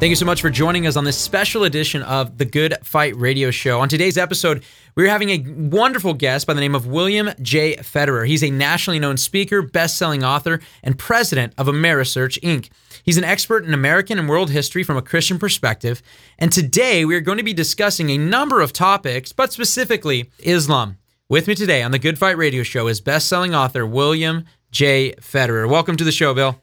Thank you so much for joining us on this special edition of the Good Fight Radio Show. On today's episode, we're having a wonderful guest by the name of William J. Federer. He's a nationally known speaker, best-selling author, and president of Amerisearch Inc. He's an expert in American and world history from a Christian perspective. And today we are going to be discussing a number of topics, but specifically Islam. With me today on the Good Fight Radio Show is best-selling author William J. Federer. Welcome to the show, Bill.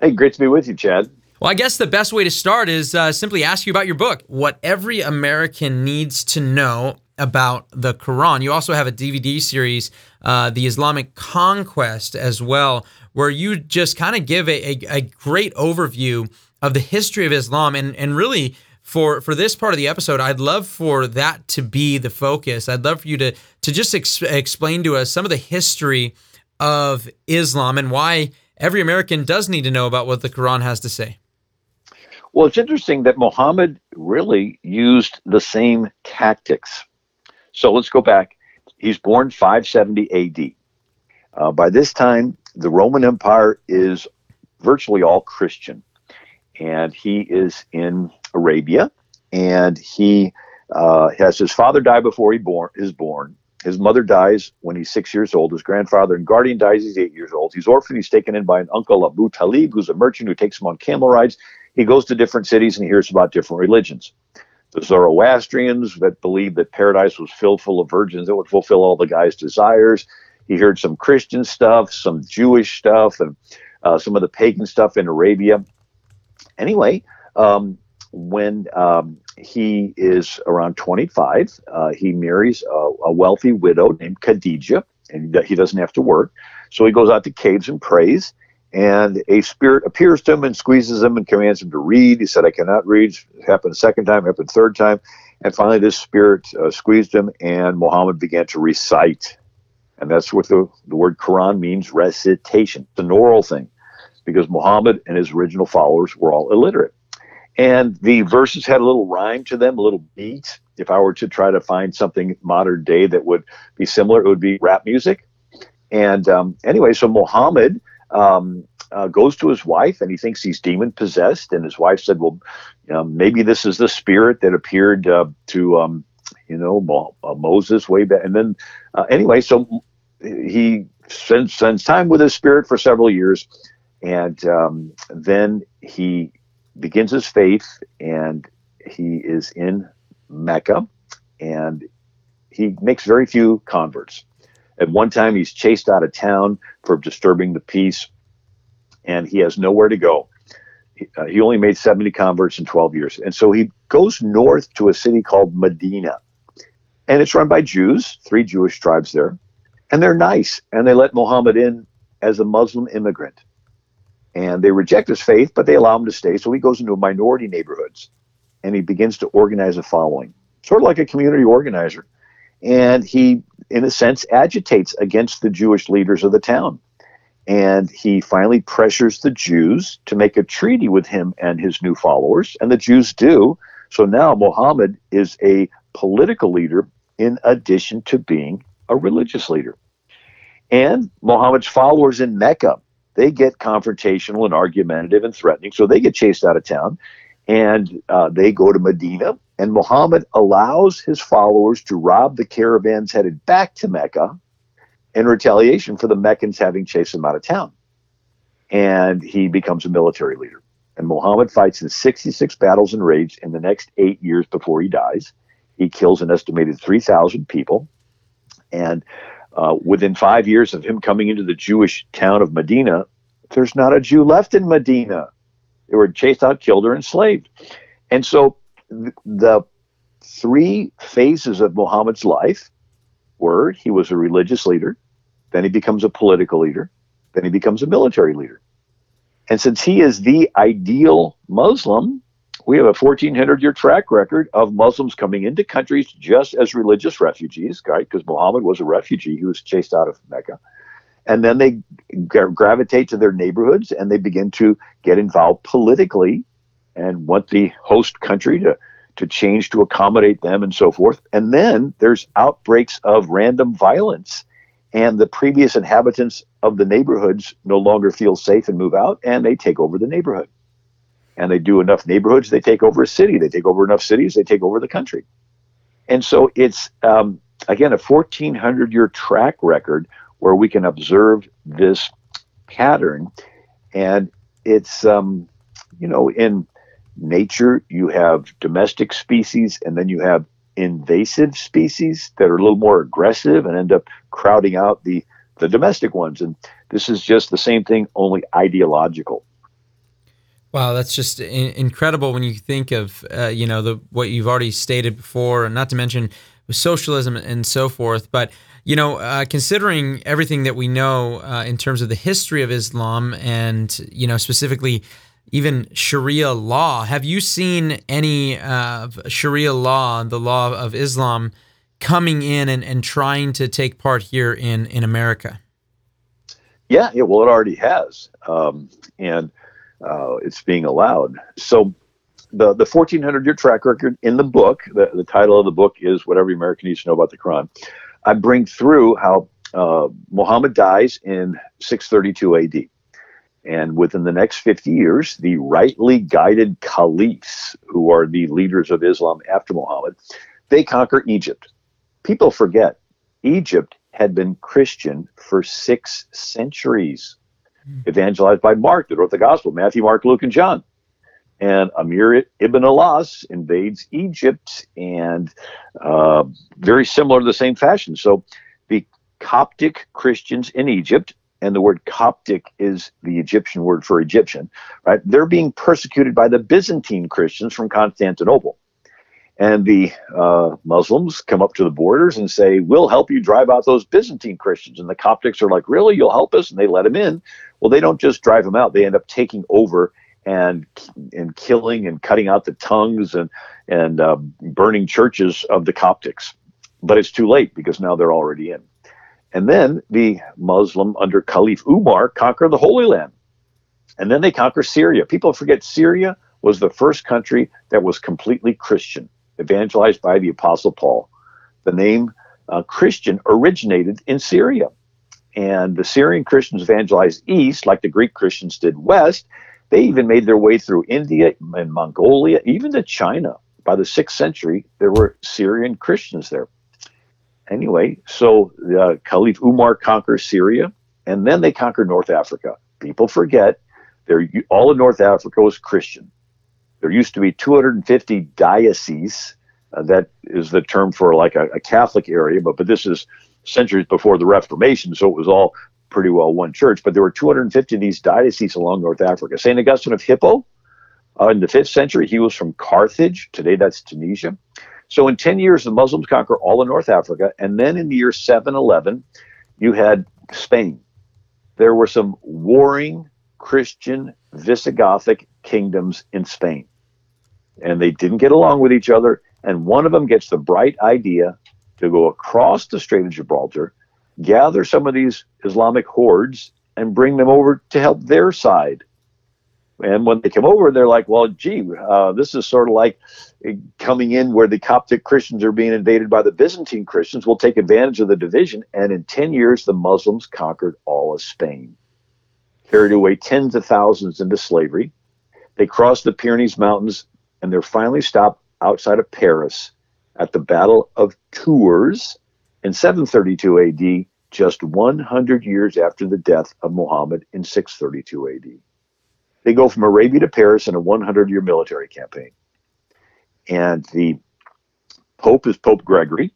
Hey, great to be with you, Chad. Well, I guess the best way to start is uh, simply ask you about your book, what every American needs to know about the Quran. You also have a DVD series, uh, The Islamic Conquest, as well, where you just kind of give a, a, a, great overview of the history of Islam. And, and really, for, for this part of the episode, I'd love for that to be the focus. I'd love for you to, to just ex- explain to us some of the history of Islam and why every American does need to know about what the Quran has to say. Well, it's interesting that Muhammad really used the same tactics. So let's go back. He's born 570 AD. Uh, by this time, the Roman Empire is virtually all Christian. And he is in Arabia. And he uh, has his father die before he born, is born. His mother dies when he's six years old. His grandfather and guardian dies. He's eight years old. He's orphaned. He's taken in by an uncle, Abu Talib, who's a merchant who takes him on camel rides he goes to different cities and he hears about different religions. The Zoroastrians that believed that paradise was filled full of virgins that would fulfill all the guy's desires. He heard some Christian stuff, some Jewish stuff, and uh, some of the pagan stuff in Arabia. Anyway, um, when um, he is around 25, uh, he marries a, a, wealthy widow named Khadijah, and he doesn't have to work. So he goes out to caves and prays and a spirit appears to him and squeezes him and commands him to read. He said, I cannot read. It happened a second time, happened third time. And finally, this spirit uh, squeezed him, and Muhammad began to recite. And that's what the, the word Quran means recitation. It's an oral thing because Muhammad and his original followers were all illiterate. And the verses had a little rhyme to them, a little beat. If I were to try to find something modern day that would be similar, it would be rap music. And um, anyway, so Muhammad um, uh, goes to his wife and he thinks he's demon possessed. And his wife said, Well, maybe this is the spirit that appeared uh, to, um, you know, Mo- uh, Moses way back. And then, uh, anyway, so he spends, spends time with his spirit for several years. And um, then he begins his faith and he is in Mecca and he makes very few converts. At one time, he's chased out of town for disturbing the peace, and he has nowhere to go. He, uh, he only made 70 converts in 12 years. And so he goes north to a city called Medina. And it's run by Jews, three Jewish tribes there. And they're nice, and they let Muhammad in as a Muslim immigrant. And they reject his faith, but they allow him to stay. So he goes into minority neighborhoods and he begins to organize a following, sort of like a community organizer and he, in a sense, agitates against the Jewish leaders of the town. And he finally pressures the Jews to make a treaty with him and his new followers, and the Jews do. So now Muhammad is a political leader in addition to being a religious leader. And Muhammad's followers in Mecca, they get confrontational and argumentative and threatening, so they get chased out of town and uh, they go to Medina and Muhammad allows his followers to rob the caravans headed back to Mecca in retaliation for the Meccans having chased him out of town. And he becomes a military leader. And Muhammad fights in 66 battles and raids in the next eight years before he dies. He kills an estimated 3,000 people. And uh, within five years of him coming into the Jewish town of Medina, there's not a Jew left in Medina. They were chased out, killed, or enslaved. And so the three phases of Muhammad's life were he was a religious leader, then he becomes a political leader, then he becomes a military leader. And since he is the ideal Muslim, we have a 1400 year track record of Muslims coming into countries just as religious refugees, right? Because Muhammad was a refugee, he was chased out of Mecca. And then they gravitate to their neighborhoods and they begin to get involved politically and want the host country to, to change to accommodate them and so forth. And then there's outbreaks of random violence. And the previous inhabitants of the neighborhoods no longer feel safe and move out, and they take over the neighborhood and they do enough neighborhoods, they take over a city. They take over enough cities, they take over the country. And so it's, um, again, a 1400 year track record where we can observe this pattern. And it's, um, you know, in nature, you have domestic species and then you have invasive species that are a little more aggressive and end up crowding out the, the domestic ones. And this is just the same thing, only ideological. Wow, that's just in- incredible when you think of uh, you know the what you've already stated before, and not to mention socialism and so forth. But you know, uh, considering everything that we know uh, in terms of the history of Islam, and you know specifically even Sharia law, have you seen any uh, Sharia law, the law of Islam, coming in and, and trying to take part here in in America? Yeah, yeah. Well, it already has, um, and uh, it's being allowed. So the the 1400 year track record in the book, the, the title of the book is What Every American Needs to Know About the Quran. I bring through how uh, Muhammad dies in 632 AD. And within the next 50 years, the rightly guided caliphs, who are the leaders of Islam after Muhammad, they conquer Egypt. People forget Egypt had been Christian for six centuries evangelized by Mark that wrote the gospel Matthew, Mark, Luke, and John. And Amir ibn al-As invades Egypt and uh, very similar to the same fashion. So the Coptic Christians in Egypt, and the word Coptic is the Egyptian word for Egyptian, right? They're being persecuted by the Byzantine Christians from Constantinople. And the uh, Muslims come up to the borders and say, We'll help you drive out those Byzantine Christians. And the Coptics are like, Really? You'll help us? And they let them in. Well, they don't just drive them out, they end up taking over and and killing and cutting out the tongues and and uh, burning churches of the Coptics. But it's too late because now they're already in. And then the Muslim under Caliph Umar conquer the Holy Land. And then they conquer Syria. People forget Syria was the first country that was completely Christian evangelized by the Apostle Paul. The name uh, Christian originated in Syria. And the Syrian Christians evangelized east, like the Greek Christians did west. They even made their way through India and Mongolia, even to China. By the sixth century, there were Syrian Christians there. Anyway, so uh, Caliph Umar conquers Syria, and then they conquer North Africa. People forget they're, all of North Africa was Christian. There used to be 250 dioceses. Uh, that is the term for like a, a, Catholic area, but but this is centuries before the Reformation, so it was all pretty well one church. But there were 250 of these dioceses along North Africa. Saint Augustine of Hippo, uh, in the fifth century, he was from Carthage. Today, that's Tunisia. So in 10 years, the Muslims conquer all of North Africa, and then in the year 711, you had Spain. There were some warring Christian Visigothic kingdoms in Spain and they didn't get along with each other. And one of them gets the bright idea to go across the Strait of Gibraltar, gather some of these Islamic hordes, and bring them over to help their side. And when they come over, they're like, well, gee, uh, this is sort of like coming in where the Coptic Christians are being invaded by the Byzantine Christians. We'll take advantage of the division. And in 10 years, the Muslims conquered all of Spain, carried away tens of thousands into slavery. They crossed the Pyrenees Mountains and they're finally stopped outside of Paris at the Battle of Tours in 732 AD, just 100 years after the death of Muhammad in 632 AD. They go from Arabia to Paris in a 100 year military campaign. And the Pope is Pope Gregory,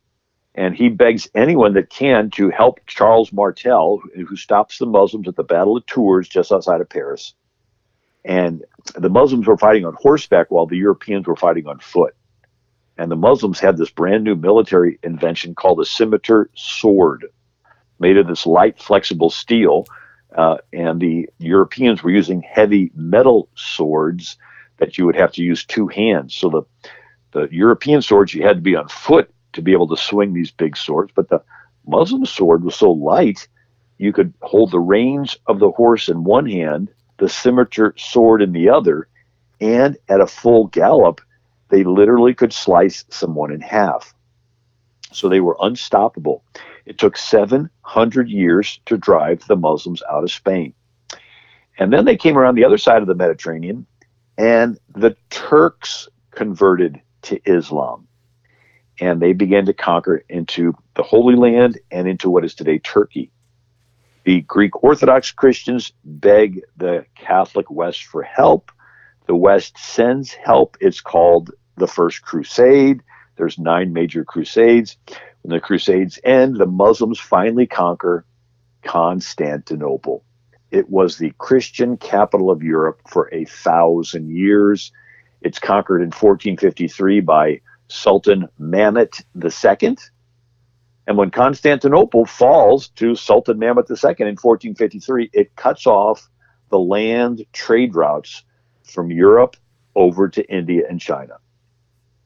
and he begs anyone that can to help Charles Martel, who stops the Muslims at the Battle of Tours just outside of Paris. And the Muslims were fighting on horseback while the Europeans were fighting on foot. And the Muslims had this brand new military invention called a scimitar sword, made of this light, flexible steel. Uh, and the Europeans were using heavy metal swords that you would have to use two hands. So the the European swords you had to be on foot to be able to swing these big swords, but the Muslim sword was so light you could hold the reins of the horse in one hand, the scimitar sword in the other, and at a full gallop, they literally could slice someone in half. So they were unstoppable. It took 700 years to drive the Muslims out of Spain. And then they came around the other side of the Mediterranean, and the Turks converted to Islam. And they began to conquer into the Holy Land and into what is today Turkey. The Greek Orthodox Christians beg the Catholic West for help. The West sends help. It's called the First Crusade. There's nine major crusades. The crusades end, the Muslims finally conquer Constantinople. It was the Christian capital of Europe for a thousand years. It's conquered in 1453 by Sultan Mehmet II. And when Constantinople falls to Sultan Mehmet II in 1453, it cuts off the land trade routes from Europe over to India and China.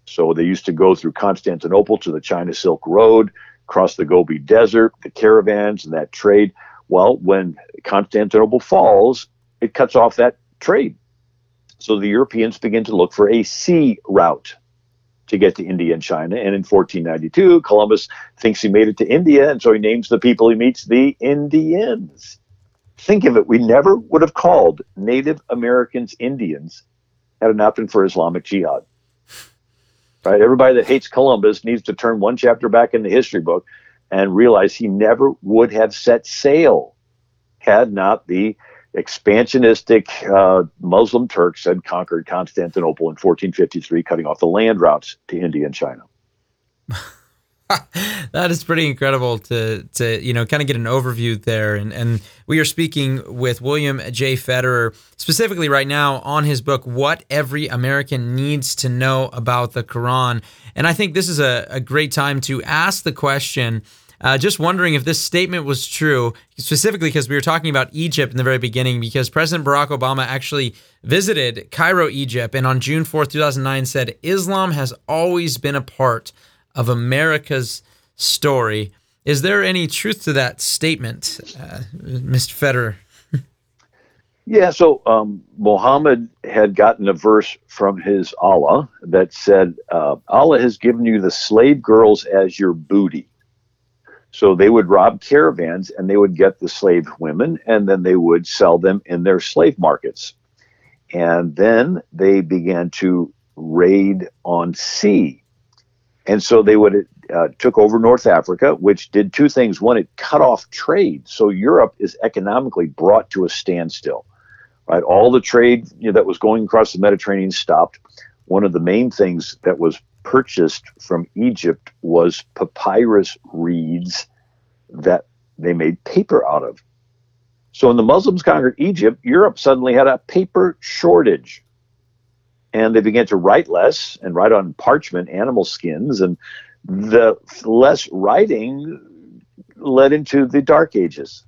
So they used to go through Constantinople to the China Silk Road, across the Gobi Desert, the caravans and that trade. Well, when Constantinople falls, it cuts off that trade. So the Europeans begin to look for a sea route to get to India and China. And in 1492, Columbus thinks he made it to India, and so he names the people he meets the Indians. Think of it, we never would have called Native Americans Indians had it not been for Islamic Jihad. Right? Everybody that hates Columbus needs to turn one chapter back in the history book and realize he never would have set sail had not the expansionistic uh, Muslim Turks had conquered Constantinople in 1453, cutting off the land routes to India and China. that is pretty incredible to to you know kind of get an overview there. And and we are speaking with William J. Federer specifically right now on his book what every American needs to know about the Quran. And I think this is a, a great time to ask the question uh, just wondering if this statement was true, specifically because we were talking about Egypt in the very beginning, because President Barack Obama actually visited Cairo, Egypt, and on June 4th, 2009, said Islam has always been a part of America's story. Is there any truth to that statement, uh, Mr. Federer? yeah, so um, Muhammad had gotten a verse from his Allah that said, uh, Allah has given you the slave girls as your booty. So they would rob caravans and they would get the slave women and then they would sell them in their slave markets. And then they began to raid on sea. And so they would uh, took over North Africa, which did two things. One, it cut off trade. So Europe is economically brought to a standstill. Right, all the trade you know, that was going across the Mediterranean stopped. One of the main things that was purchased from Egypt was papyrus reeds that they made paper out of. So when the Muslims conquered Egypt, Europe suddenly had a paper shortage. And they began to write less and write on parchment, animal skins, and the less writing led into the Dark Ages.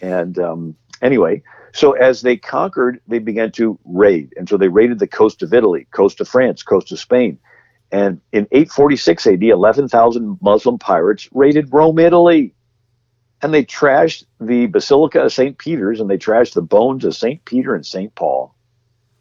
And um, anyway, so as they conquered, they began to raid. And so they raided the coast of Italy, coast of France, coast of Spain. And in 846 AD, 11,000 Muslim pirates raided Rome, Italy. And they trashed the Basilica of St. Peter's and they trashed the bones of St. Peter and St. Paul.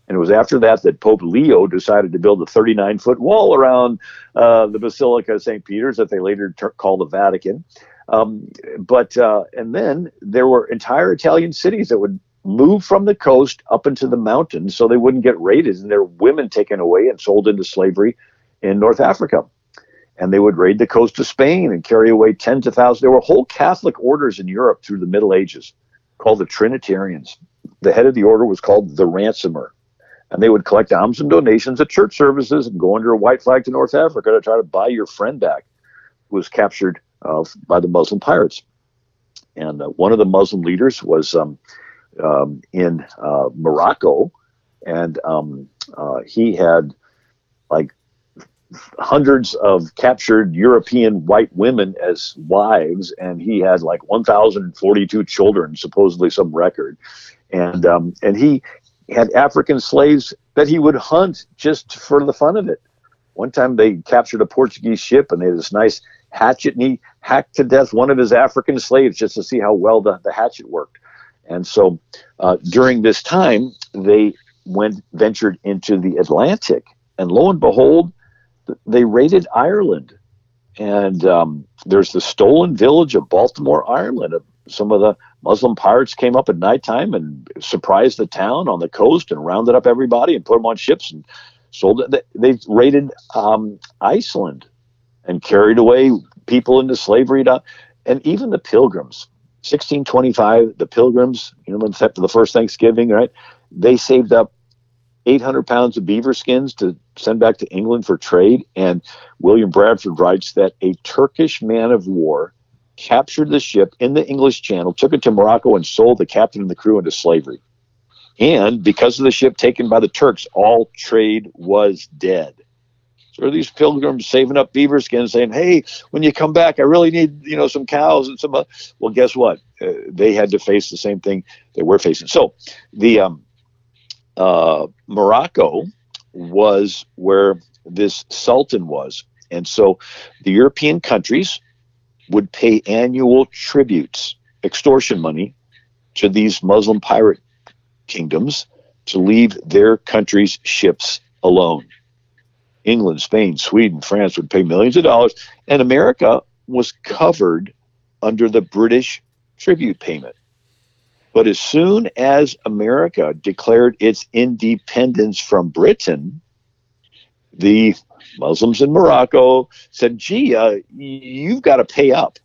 And it was after that that Pope Leo decided to build a 39 foot wall around uh, the Basilica of St. Peter's that they later ter- called the Vatican. Um, but, uh, and then there were entire Italian cities that would move from the coast up into the mountains so they wouldn't get raided and their women taken away and sold into slavery in North Africa. And they would raid the coast of Spain and carry away tens of thousands. There were whole Catholic orders in Europe through the Middle Ages called the Trinitarians. The head of the order was called the ransomer. And they would collect alms and donations at church services and go under a white flag to North Africa to try to buy your friend back who was captured uh, by the Muslim pirates. And uh, one of the Muslim leaders was um, um, in uh, Morocco, and um, uh, he had like hundreds of captured European white women as wives, and he had like 1,042 children, supposedly some record. And um, and he had African slaves that he would hunt just for the fun of it. One time they captured a Portuguese ship, and they had this nice hatchet, and he hacked to death one of his African slaves just to see how well the, the hatchet worked. And so uh, during this time, they went ventured into the Atlantic, and lo and behold, they raided Ireland. And um, there's the stolen village of Baltimore, Ireland. Some of the Muslim pirates came up at nighttime and surprised the town on the coast and rounded up everybody and put them on ships and sold it. They raided um, Iceland and carried away people into slavery. To, and even the pilgrims, 1625, the pilgrims, you know, after the first Thanksgiving, right? They saved up 800 pounds of beaver skins to send back to England for trade. And William Bradford writes that a Turkish man of war captured the ship in the English Channel, took it to Morocco, and sold the captain and the crew into slavery. And because of the ship taken by the Turks, all trade was dead. So are these pilgrims saving up beaver skins, saying, "Hey, when you come back, I really need you know some cows and some." Uh, well, guess what? Uh, they had to face the same thing they were facing. So the um, uh, Morocco was where this sultan was. And so the European countries would pay annual tributes, extortion money, to these Muslim pirate kingdoms to leave their country's ships alone. England, Spain, Sweden, France would pay millions of dollars, and America was covered under the British tribute payment. But as soon as America declared its independence from Britain, the Muslims in Morocco said, gee, uh, you've got to pay up.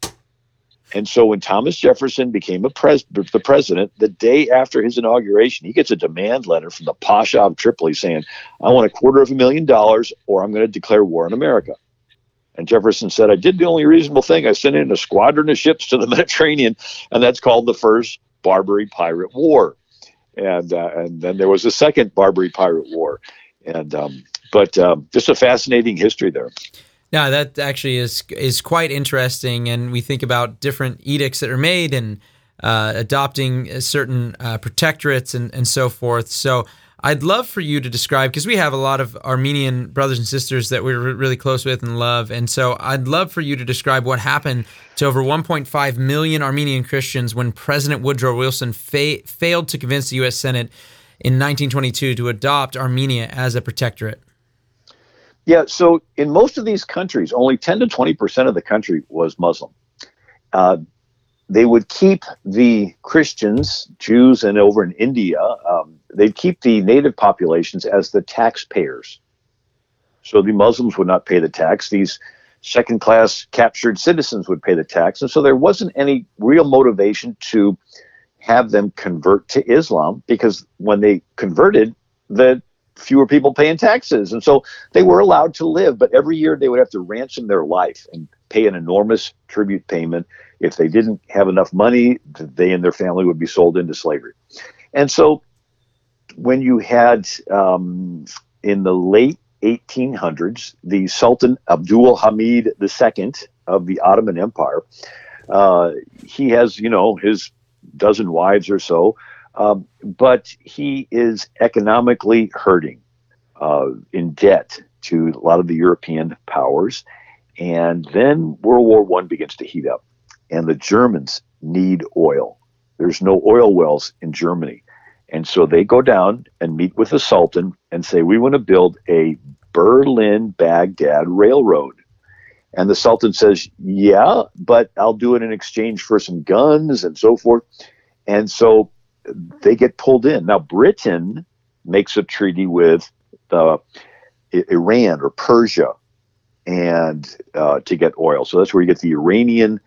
And so when Thomas Jefferson became pres- the president, the day after his inauguration, he gets a demand letter from the Pasha of Tripoli saying, I want a quarter of a million dollars or I'm going to declare war on America. And Jefferson said, I did the only reasonable thing. I sent in a squadron of ships to the Mediterranean, and that's called the First Barbary Pirate War, and uh, and then there was a second Barbary Pirate War, and um, but um, just a fascinating history there. Yeah, that actually is is quite interesting, and we think about different edicts that are made and uh, adopting certain uh, protectorates and, and so forth. So I'd love for you to describe because we have a lot of Armenian brothers and sisters that we're really close with and love, and so I'd love for you to describe what happened to over 1.5 million Armenian Christians when President Woodrow Wilson fa- failed to convince the U.S. Senate in 1922 to adopt Armenia as a protectorate. Yeah, so in most of these countries, only 10 to 20 percent of the country was Muslim. Uh, they would keep the Christians, Jews, and over in India, um, they'd keep the native populations as the taxpayers. So the Muslims would not pay the tax. These second class captured citizens would pay the tax. And so there wasn't any real motivation to have them convert to Islam because when they converted, the fewer people paying taxes. And so they were allowed to live, but every year they would have to ransom their life and pay an enormous tribute payment. If they didn't have enough money, they and their family would be sold into slavery. And so when you had um, in the late 1800s the Sultan Abdul Hamid II of the Ottoman Empire, uh, he has you know his dozen wives or so, um, but he is economically hurting, uh, in debt to a lot of the European powers, and then World War One begins to heat up, and the Germans need oil. There's no oil wells in Germany. And so they go down and meet with the Sultan and say, We want to build a Berlin Baghdad railroad. And the Sultan says, Yeah, but I'll do it in exchange for some guns and so forth. And so they get pulled in. Now, Britain makes a treaty with uh, Iran or Persia and uh, to get oil. So that's where you get the Iranian,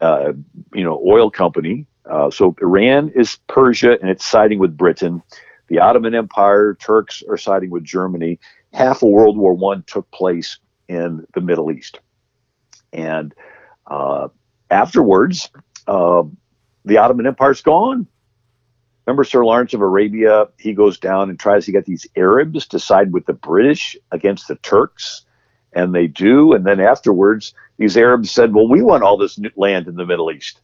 uh, you know, oil company uh, so Iran is Persia and it's siding with Britain. The Ottoman Empire, Turks are siding with Germany. Half of World War One took place in the Middle East, and uh, afterwards, uh, the Ottoman Empire's gone. Remember Sir Lawrence of Arabia? He goes down and tries to get these Arabs to side with the British against the Turks, and they do. And then afterwards, these Arabs said, "Well, we want all this land in the Middle East,"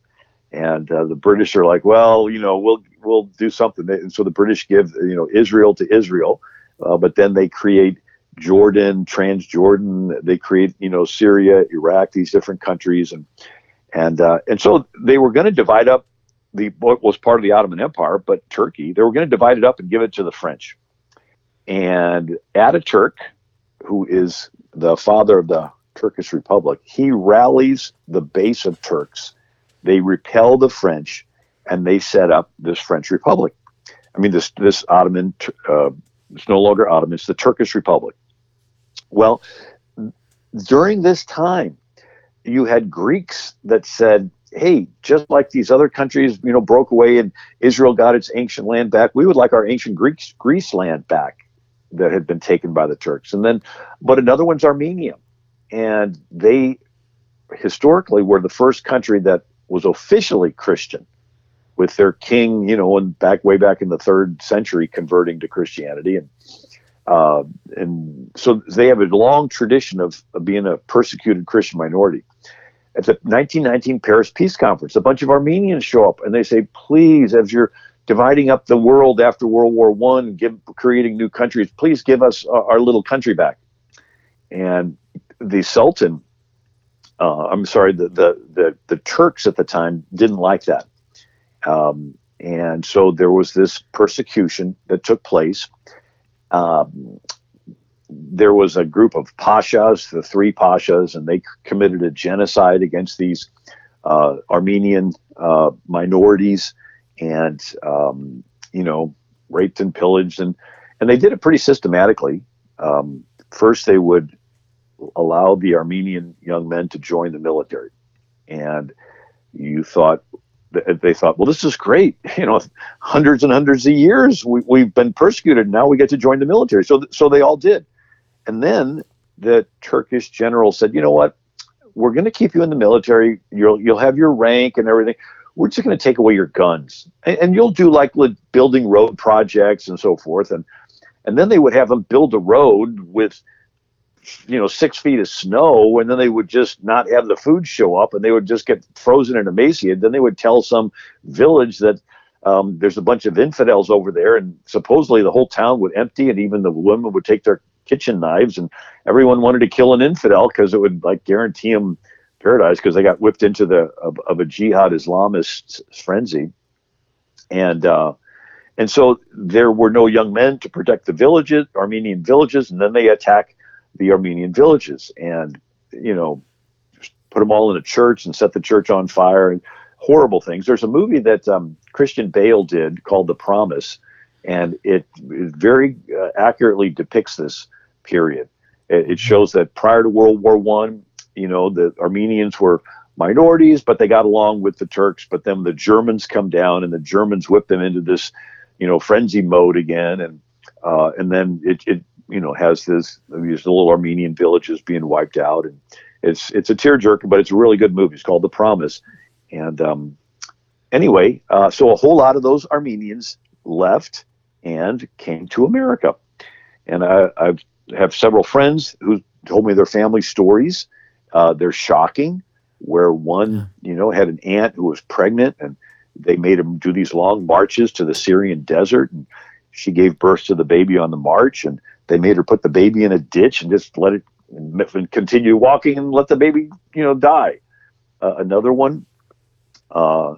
and uh, the British are like, "Well, you know, we'll we'll do something." And so the British give you know Israel to Israel, uh, but then they create Jordan, Transjordan. They create you know Syria, Iraq, these different countries, and and uh, and so they were going to divide up the what was part of the Ottoman Empire, but Turkey. They were going to divide it up and give it to the French. And Ataturk, who is the father of the Turkish Republic, he rallies the base of Turks. They repel the French, and they set up this French Republic. I mean, this this Ottoman. Uh, it's no longer Ottoman. It's the Turkish Republic. Well, during this time, you had Greeks that said, hey, just like these other countries, you know, broke away and Israel got its ancient land back, we would like our ancient Greeks, Greece land back that had been taken by the Turks. And then, but another one's Armenia. And they historically were the first country that was officially Christian with their king, you know, and back way back in the third century converting to Christianity. And uh, and so they have a long tradition of, of being a persecuted Christian minority. At the 1919 Paris Peace Conference, a bunch of Armenians show up and they say, please, as you're dividing up the world after World War One, give creating new countries, please give us our, our little country back. And the Sultan, uh, I'm sorry, the, the, the the Turks at the time didn't like that, um, and so there was this persecution that took place. Um, there was a group of pashas, the three pashas, and they committed a genocide against these uh, Armenian uh, minorities, and um, you know, raped and pillaged, and and they did it pretty systematically. Um, first, they would allow the Armenian young men to join the military, and you thought they thought, well, this is great. You know, hundreds and hundreds of years we, we've been persecuted. Now we get to join the military. So, so they all did. And then the Turkish general said, you know what? We're going to keep you in the military. You'll you'll have your rank and everything. We're just going to take away your guns, and, and you'll do like building road projects and so forth. And and then they would have them build a road with you know six feet of snow and then they would just not have the food show up and they would just get frozen and emaciated then they would tell some village that um, there's a bunch of infidels over there and supposedly the whole town would empty and even the women would take their kitchen knives, and everyone wanted to kill an infidel because it would like guarantee him paradise because they got whipped into the of, of a jihad Islamist frenzy, and uh, and so there were no young men to protect the villages, Armenian villages, and then they attack the Armenian villages, and you know, put them all in a church and set the church on fire and horrible things. There's a movie that um, Christian Bale did called The Promise and it, it very uh, accurately depicts this period. It, it, shows that prior to World War One, you know, the Armenians were minorities, but they got along with the Turks. But then the Germans come down, and the Germans whip them into this, you know, frenzy mode again, and uh, and then it, it you know has this these little Armenian villages being wiped out, and it's it's a tearjerker, but it's a really good movie. It's called The Promise, and um, anyway, uh, so a whole lot of those Armenians left and came to America. And I, I have several friends who told me their family stories. Uh, they're shocking. Where one, you know, had an aunt who was pregnant, and they made him do these long marches to the Syrian desert, and she gave birth to the baby on the march, and they made her put the baby in a ditch and just let it and continue walking and let the baby, you know, die. Uh, another one, uh, uh,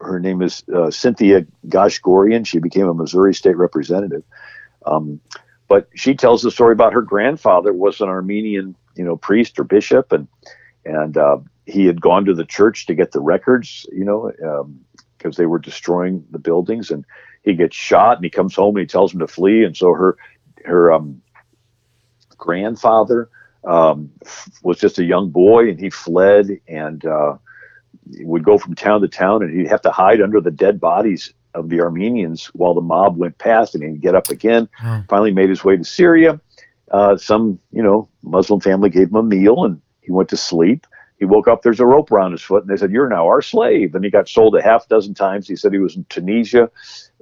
her name is uh, Cynthia Gashgorian. She became a Missouri state representative. Um, but she tells the story about her grandfather was an Armenian, you know, priest or bishop, and and uh, he had gone to the church to get the records, you know, because um, they were destroying the buildings, and he gets shot, and he comes home and he tells him to flee, and so her her um, grandfather um, was just a young boy, and he fled, and uh, would go from town to town and he'd have to hide under the dead bodies of the Armenians while the mob went past and he'd get up again. Hmm. Finally made his way to Syria. Uh, some, you know, Muslim family gave him a meal and he went to sleep. he woke up, there's a rope around his foot, and they said, You're now our slave. And he got sold a half dozen times. He said he was in Tunisia,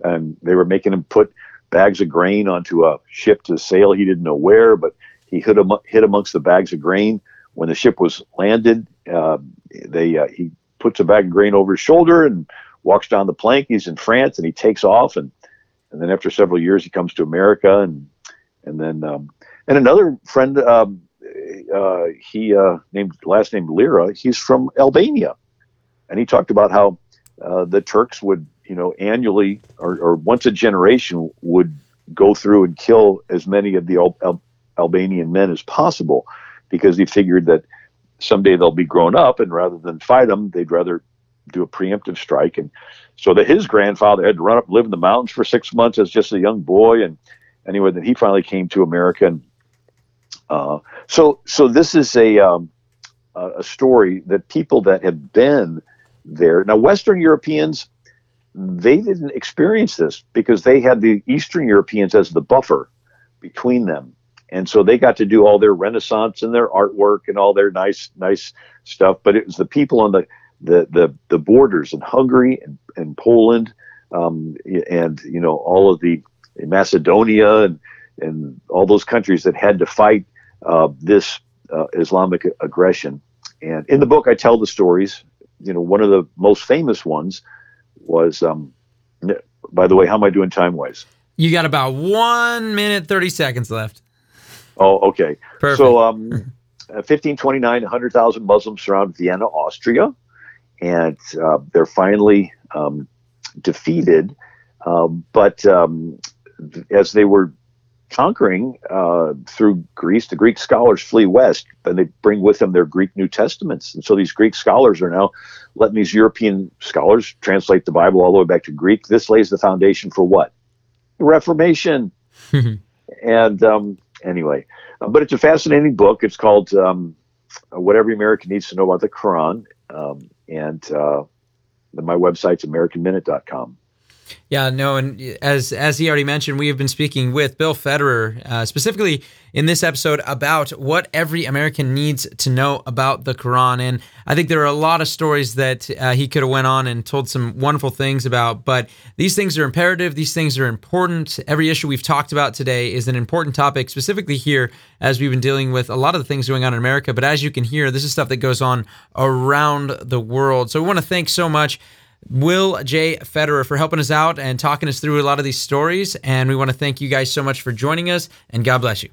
and they were making him put bags of grain onto a ship to sail. He didn't know where, but he hid, am- hid amongst the bags of grain. When the ship was landed, uh, they uh, he puts a bag of grain over his shoulder and walks down the plank. He's in France, and he takes off. And, and then after several years, he comes to America, and and then um, and another friend. Um, uh, he uh, named last name Lira. He's from Albania, and he talked about how uh, the Turks would, you know, annually or, or, once a generation would go through and kill as many of the Al- Al- Albanian men as possible, because he figured that someday they'll be grown up, and rather than fight them, they'd rather do a preemptive strike. And so that his grandfather had to run up, live in the mountains for six months as just a young boy, and anyway, then he finally came to America. And uh, so, so this is a um, a story that people that have been there now, Western Europeans, they didn't experience this because they had the Eastern Europeans as the buffer between them, and so they got to do all their Renaissance and their artwork and all their nice nice stuff. But it was the people on the the the, the borders in Hungary and, and Poland, um, and you know all of the Macedonia and and all those countries that had to fight uh, this uh, Islamic aggression. And in the book, I tell the stories. You know, one of the most famous ones was, um, by the way, how am I doing time wise? You got about one minute, 30 seconds left. Oh, okay. Perfect. So, um, 1529, 100,000 Muslims surround Vienna, Austria, and uh, they're finally um, defeated. Um, but um, as they were conquering uh, through Greece. The Greek scholars flee west, and they bring with them their Greek New Testaments. And so these Greek scholars are now letting these European scholars translate the Bible all the way back to Greek. This lays the foundation for what? The Reformation. and um, anyway, uh, but it's a fascinating book. It's called um, What Every American Needs to Know About the Quran. Um, and uh, my website's AmericanMinute.com. Yeah, no, and as as he already mentioned, we have been speaking with Bill Federer uh, specifically in this episode about what every American needs to know about the Quran, and I think there are a lot of stories that uh, he could have went on and told some wonderful things about. But these things are imperative; these things are important. Every issue we've talked about today is an important topic, specifically here as we've been dealing with a lot of the things going on in America. But as you can hear, this is stuff that goes on around the world. So we want to thank so much. Will J. Federer for helping us out and talking us through a lot of these stories. And we want to thank you guys so much for joining us, and God bless you.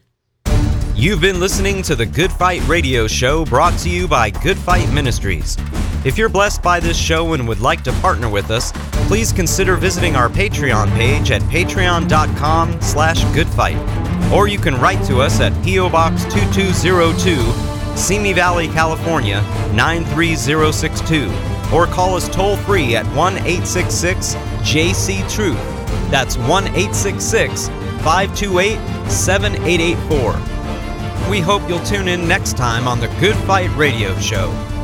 You've been listening to the Good Fight Radio Show brought to you by Good Fight Ministries. If you're blessed by this show and would like to partner with us, please consider visiting our Patreon page at patreon.com slash goodfight. Or you can write to us at P.O. Box 2202, Simi Valley, California 93062 or call us toll free at 1 866 JC Truth. That's 1 866 528 7884. We hope you'll tune in next time on the Good Fight Radio Show.